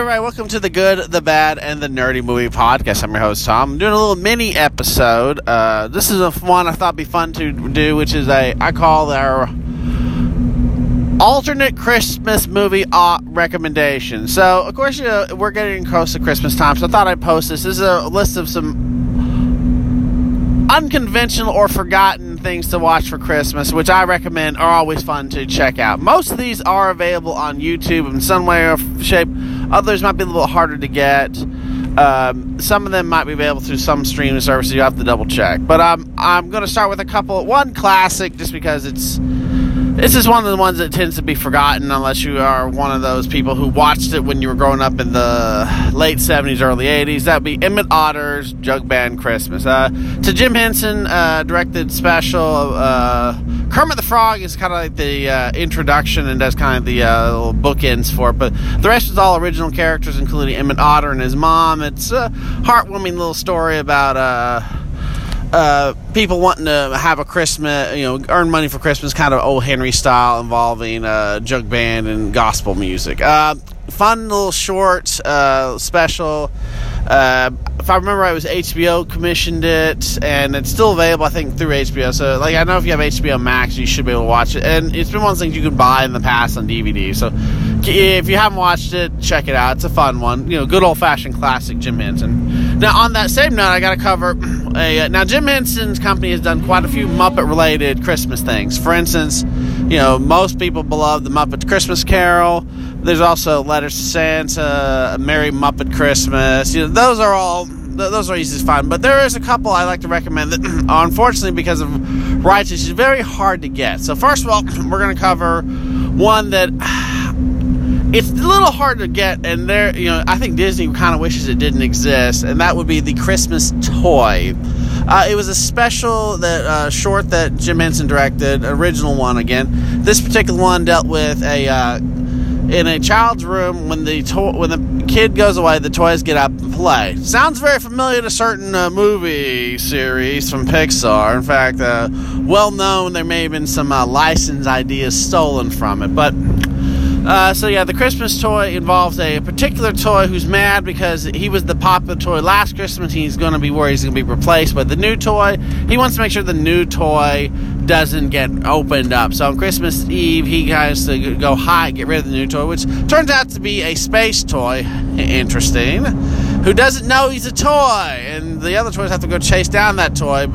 everybody, welcome to the Good, the Bad, and the Nerdy Movie Podcast. I'm your host, Tom. I'm doing a little mini episode. Uh, this is a one I thought would be fun to do, which is a, I call our alternate Christmas movie uh, recommendation. So, of course, you know, we're getting close to Christmas time, so I thought I'd post this. This is a list of some unconventional or forgotten things to watch for Christmas, which I recommend are always fun to check out. Most of these are available on YouTube in some way or shape. Others might be a little harder to get. Um, some of them might be available through some streaming services. You have to double check. But um, I'm going to start with a couple. One classic, just because it's this is one of the ones that tends to be forgotten unless you are one of those people who watched it when you were growing up in the late 70s, early 80s. That'd be Emmet Otter's Jug Band Christmas. Uh, to Jim Henson uh, directed special. Uh, Kermit the Frog is kind of like the uh, introduction and does kind of the uh, bookends for it, but the rest is all original characters, including Emmet Otter and his mom. It's a heartwarming little story about uh, people wanting to have a Christmas, you know, earn money for Christmas, kind of O. Henry style, involving uh, jug band and gospel music. Uh, fun little short uh, special. Uh, if I remember right, it was HBO commissioned it, and it's still available, I think, through HBO. So, like, I know if you have HBO Max, you should be able to watch it. And it's been one of those things you can buy in the past on DVD. So, if you haven't watched it, check it out. It's a fun one. You know, good old fashioned classic Jim Henson. Now, on that same note, I got to cover a. Uh, now, Jim Henson's company has done quite a few Muppet related Christmas things. For instance, you know, most people beloved the Muppet Christmas Carol. There's also Letters to Santa, Merry Muppet Christmas. You know, those are all those are easy to find. But there is a couple I like to recommend that, unfortunately, because of rights, is very hard to get. So first of all, we're going to cover one that it's a little hard to get, and there, you know, I think Disney kind of wishes it didn't exist, and that would be the Christmas toy. Uh, it was a special that uh, short that Jim Henson directed, original one again. This particular one dealt with a uh, in a child's room when the to- when the kid goes away, the toys get up and play. Sounds very familiar to certain uh, movie series from Pixar. In fact, uh, well known. There may have been some uh, license ideas stolen from it, but. Uh, so yeah, the Christmas toy involves a particular toy who's mad because he was the popular toy last Christmas. He's going to be worried he's going to be replaced by the new toy. He wants to make sure the new toy doesn't get opened up. So on Christmas Eve, he has to go hide, get rid of the new toy, which turns out to be a space toy. Interesting. Who doesn't know he's a toy, and the other toys have to go chase down that toy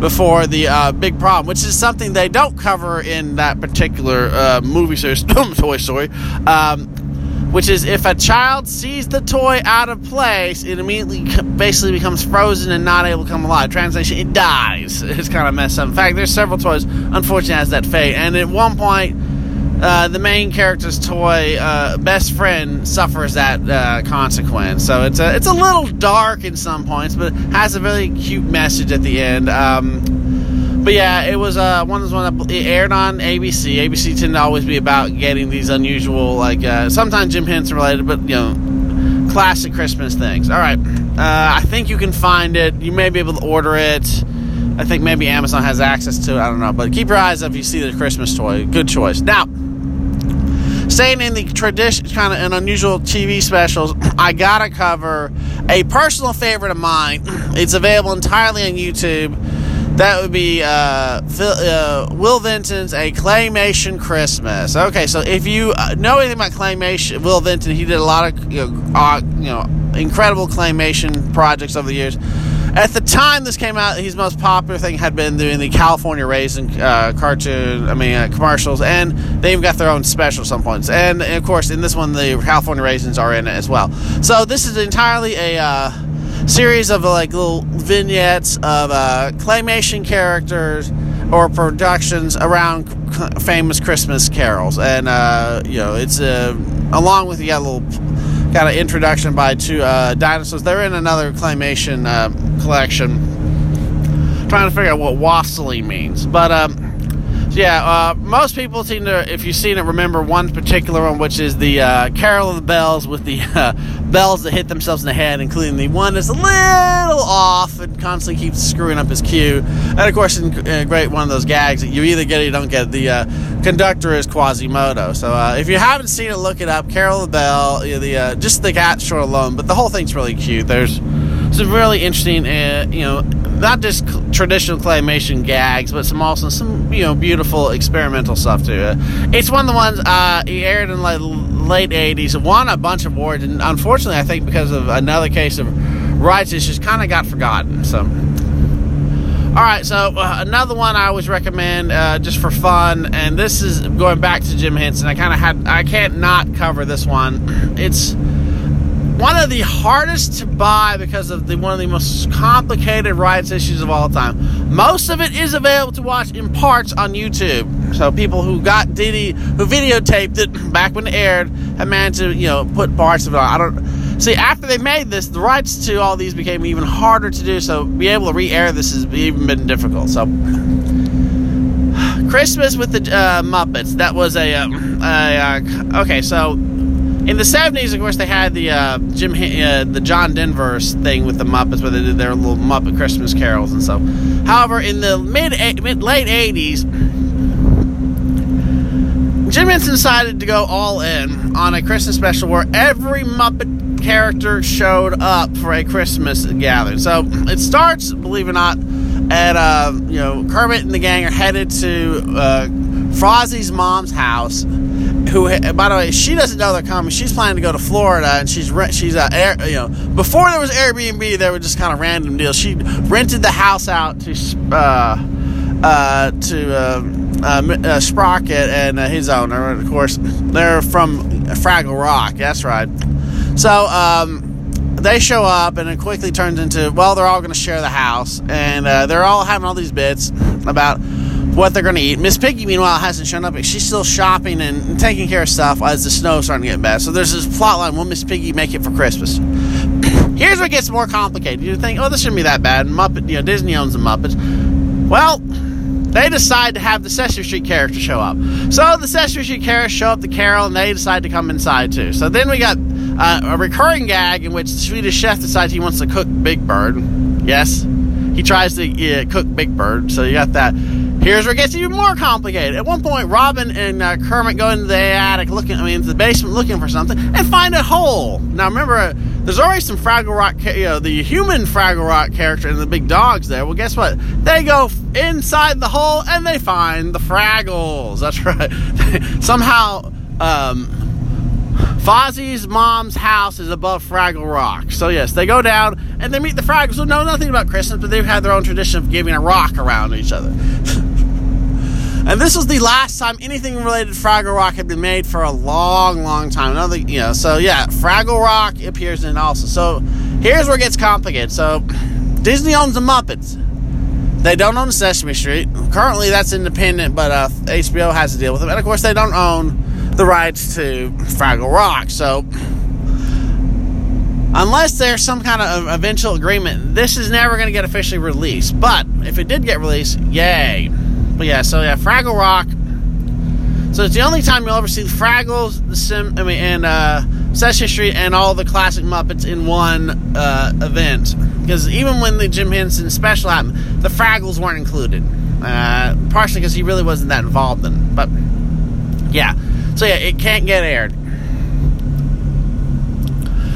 before the uh, big problem, which is something they don't cover in that particular uh, movie series, Toy Story. Um, which is if a child sees the toy out of place, it immediately basically becomes frozen and not able to come alive. Translation: It dies. It's kind of messed up. In fact, there's several toys unfortunately has that fate, and at one point. Uh, the main character's toy uh, best friend suffers that uh, consequence. So it's a it's a little dark in some points, but has a really cute message at the end. Um, but yeah, it was uh, one of those ones that aired on ABC. ABC tend to always be about getting these unusual, like uh, sometimes Jim Henson related, but you know, classic Christmas things. All right, I think you can find it. You may be able to order it. I think maybe Amazon has access to it. I don't know, but keep your eyes up if you see the Christmas toy. Good choice. Now staying in the tradition, kind of an unusual TV specials, I gotta cover a personal favorite of mine. It's available entirely on YouTube. That would be uh, Phil, uh, Will Vinton's A Claymation Christmas. Okay, so if you uh, know anything about claymation, Will Vinton, he did a lot of you know, uh, you know incredible claymation projects over the years. At the time this came out, his most popular thing had been doing the California Raisin uh, cartoon, I mean, uh, commercials, and they even got their own special at some points. And, and, of course, in this one, the California Raisins are in it as well. So this is entirely a uh, series of like little vignettes of uh, claymation characters or productions around famous Christmas carols. And, uh, you know, it's uh, along with you got a little got an introduction by two uh, dinosaurs. They're in another claymation uh, collection. trying to figure out what wassail means, but um, yeah, uh, most people seem to, if you've seen it, remember one particular one, which is the uh, Carol of the Bells with the uh, bells that hit themselves in the head, including the one that's a little off and constantly keeps screwing up his cue. And of course, uh, great one of those gags that you either get it or you don't get. The uh, conductor is Quasimodo. So uh, if you haven't seen it, look it up. Carol of the Bell, the just the cat short alone, but the whole thing's really cute. There's some really interesting, you know not just traditional claymation gags, but some also some you know beautiful experimental stuff too. it's one of the ones uh, he aired in like late '80s, won a bunch of awards, and unfortunately, I think because of another case of rights issues, kind of got forgotten. So. All right, so uh, another one I always recommend uh, just for fun, and this is going back to Jim Henson. I kind of had I can't not cover this one. It's one of the hardest to buy because of the one of the most complicated rights issues of all time. Most of it is available to watch in parts on YouTube. So people who got Diddy who videotaped it back when it aired have managed to you know put parts of it on. I don't see after they made this, the rights to all these became even harder to do. So be able to re-air this has even been difficult. So. Christmas with the uh, Muppets. That was a, um, a uh, okay. So in the seventies, of course, they had the uh, Jim uh, the John Denver's thing with the Muppets, where they did their little Muppet Christmas carols and stuff. However, in the mid, mid late eighties, Jim Henson decided to go all in on a Christmas special where every Muppet character showed up for a Christmas gathering. So it starts, believe it or not, at uh, you know Kermit and the gang are headed to uh, Fozzie's mom's house who, by the way, she doesn't know they're coming. She's planning to go to Florida, and she's rent. she's uh, air, you know before there was Airbnb, there were just kind of random deals. She rented the house out to uh, uh, to um, uh, uh, Sprocket and uh, his owner. And of course, they're from Fraggle Rock. That's right. So um, they show up, and it quickly turns into well, they're all going to share the house, and they're all having all these bits about what they're going to eat. Miss Piggy, meanwhile, hasn't shown up. She's still shopping and taking care of stuff as the snow's starting to get bad. So there's this plot line: Will Miss Piggy make it for Christmas? Here's where it gets more complicated. You think, oh, this shouldn't be that bad. Muppet, you know, Disney owns the Muppets. Well, they decide to have the Sesame Street character show up. So the Sesame Street characters show up to Carol, and they decide to come inside too. So then we got uh, a recurring gag in which the Swedish chef decides he wants to cook Big Bird. Yes, he tries to uh, cook Big Bird. So you got that. Here's where it gets even more complicated. At one point, Robin and uh, Kermit go into the attic, looking, I mean, into the basement, looking for something, and find a hole. Now, remember, uh, there's already some Fraggle Rock, you know, the human Fraggle Rock character and the big dogs there. Well, guess what? They go inside the hole and they find the Fraggles. That's right. Somehow, um, Fozzie's mom's house is above Fraggle Rock. So, yes, they go down and they meet the Fraggles who know nothing about Christmas, but they've had their own tradition of giving a rock around each other. And this was the last time anything related to Fraggle Rock had been made for a long, long time. Another, you know, so yeah, Fraggle Rock appears in also. So here's where it gets complicated. So Disney owns the Muppets. They don't own Sesame Street. Currently, that's independent, but uh, HBO has to deal with them. And of course, they don't own the rights to Fraggle Rock. So unless there's some kind of eventual agreement, this is never going to get officially released. But if it did get released, yay. But yeah, so yeah, Fraggle Rock. So it's the only time you'll ever see Fraggles, the Sim, I mean, and uh, Sesame Street, and all the classic Muppets in one uh, event. Because even when the Jim Henson special happened, the Fraggles weren't included. Uh, partially because he really wasn't that involved in. But yeah, so yeah, it can't get aired.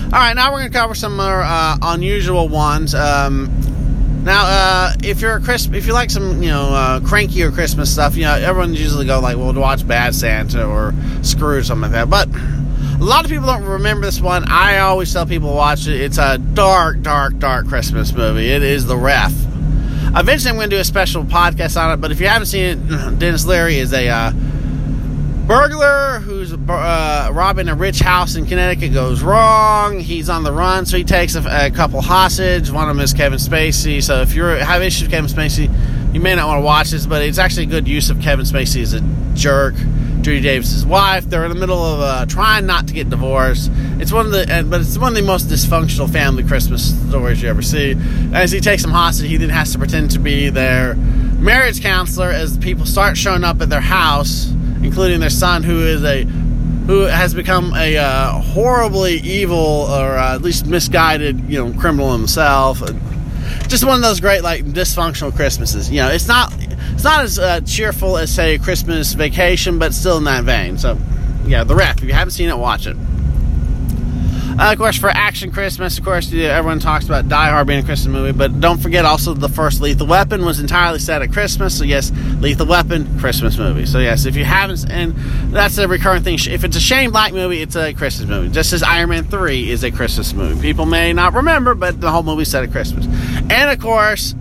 All right, now we're going to cover some more uh, unusual ones. Um, now, uh, if you're a Christmas, if you like some, you know, uh, crankier Christmas stuff, you know, everyone usually go like, well, to watch Bad Santa or Scrooged or something like that. But a lot of people don't remember this one. I always tell people watch it. It's a dark, dark, dark Christmas movie. It is The Ref. Eventually, I'm going to do a special podcast on it. But if you haven't seen it, Denis Leary is a uh, burglar who's uh, robbing a rich house in Connecticut goes wrong. He's on the run, so he takes a, a, couple hostage. One of them is Kevin Spacey. So if you have issues with Kevin Spacey, you may not want to watch this, but it's actually a good use of Kevin Spacey as a jerk. Judy Davis's wife. They're in the middle of uh, trying not to get divorced. It's one of the, but it's one of the most dysfunctional family Christmas stories you ever see. As he takes them hostage, he then has to pretend to be their marriage counselor as people start showing up at their house, including their son, who is a who has become a uh, horribly evil or uh, at least misguided, you know, criminal himself. Just one of those great like dysfunctional Christmases. You know, it's not it's not as uh, cheerful as say Christmas Vacation, but still in that vein. So, yeah, The Ref. If you haven't seen it, watch it. Uh, of course, for Action Christmas, of course, everyone talks about Die Hard being a Christmas movie, but don't forget also the first Lethal Weapon was entirely set at Christmas. So yes, Lethal Weapon, Christmas movie. So yes, if you haven't, and that's a recurrent thing. If it's a Shane Black movie, it's a Christmas movie. Just as Iron Man Three is a Christmas movie. People may not remember, but the whole movie set at Christmas. And of course,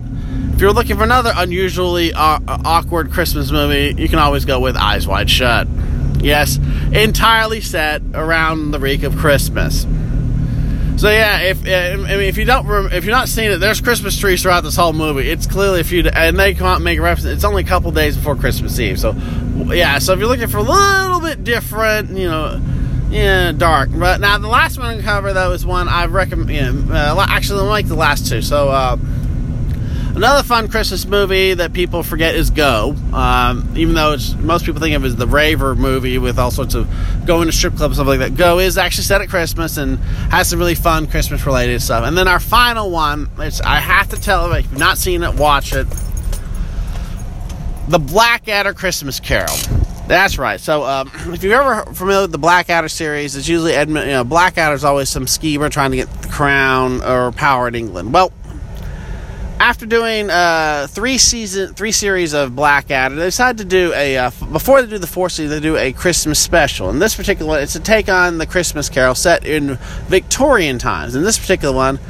if you're looking for another unusually uh, awkward Christmas movie, you can always go with Eyes Wide Shut. Yes, entirely set around the week of Christmas. So yeah, if I mean if you don't if you're not seeing it, there's Christmas trees throughout this whole movie. It's clearly a few and they can't make a reference. It's only a couple days before Christmas Eve. So yeah, so if you're looking for a little bit different, you know, yeah, dark. But now the last one I cover though is one I recommend. You uh, actually, I like the last two. So. Uh, Another fun Christmas movie that people forget is Go. Um, even though it's most people think of it as the raver movie with all sorts of going to strip clubs and stuff like that. Go is actually set at Christmas and has some really fun Christmas related stuff. And then our final one, which I have to tell if you've not seen it, watch it. The Blackadder Christmas Carol. That's right. So, um, if you're ever familiar with the Blackadder series, it's usually Edmund. You know, Blackadder is always some schemer trying to get the crown or power in England. Well, after doing uh, three season, three series of Blackadder, they decided to do a uh, before they do the fourth season, they do a Christmas special. And this particular one, it's a take on the Christmas Carol set in Victorian times. In this particular one,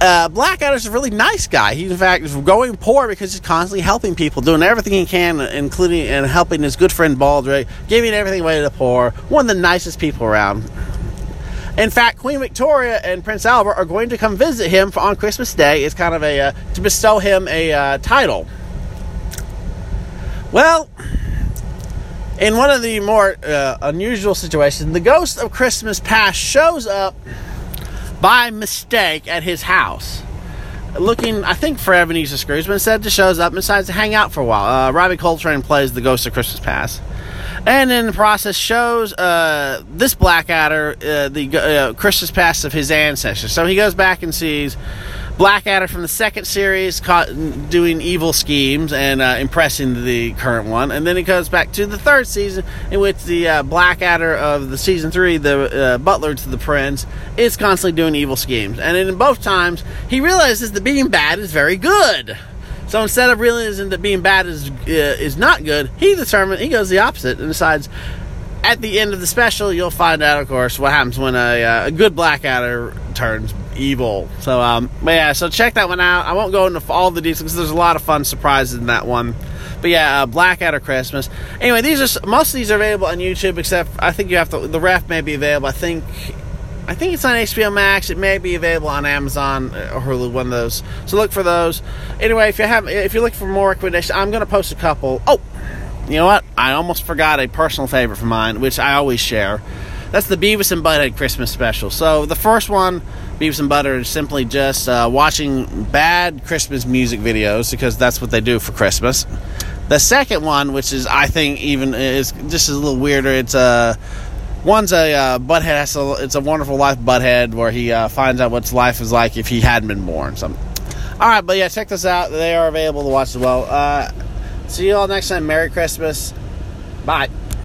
uh, Blackadder's a really nice guy. He's in fact going poor because he's constantly helping people, doing everything he can, including and helping his good friend Baldrick, giving everything away to the poor. One of the nicest people around. In fact, Queen Victoria and Prince Albert are going to come visit him on Christmas Day. It's kind of a uh, to bestow him a uh, title. Well, in one of the more uh, unusual situations, the ghost of Christmas past shows up by mistake at his house. Looking, I think, for Ebenezer Scrooge, but instead just shows up and decides to hang out for a while. Uh, Robbie Coltrane plays the ghost of Christmas past and in the process shows uh, this Blackadder uh, the uh, Christmas past of his ancestors. So he goes back and sees Blackadder from the second series caught doing evil schemes and uh, impressing the current one, and then he goes back to the third season in which the uh, Blackadder of the season three, the uh, butler to the prince, is constantly doing evil schemes. And in both times, he realizes that being bad is very good. So instead of realizing that being bad is uh, is not good, he determines he goes the opposite and decides. At the end of the special, you'll find out, of course, what happens when a, uh, a good Blackadder turns evil. So, um, yeah, so check that one out. I won't go into all the details because there's a lot of fun surprises in that one. But yeah, uh, Blackadder Christmas. Anyway, these are most of these are available on YouTube, except I think you have to. The ref may be available. I think I think it's on HBO Max. It may be available on Amazon or Hulu, one of those. So look for those. Anyway, if you have, if you look for more recommendations, I'm going to post a couple. Oh, you know what? I almost forgot a personal favorite of mine, which I always share. That's the Beavis and Butthead Christmas special. So the first one, Beavis and Butthead, is simply just uh, watching bad Christmas music videos because that's what they do for Christmas. The second one, which is I think even is just a little weirder, it's a uh, One's a uh, butthead. It's a wonderful life butthead where he uh, finds out what life is like if he hadn't been born. So, all right, but yeah, check this out. They are available to watch as well. Uh, see you all next time. Merry Christmas. Bye.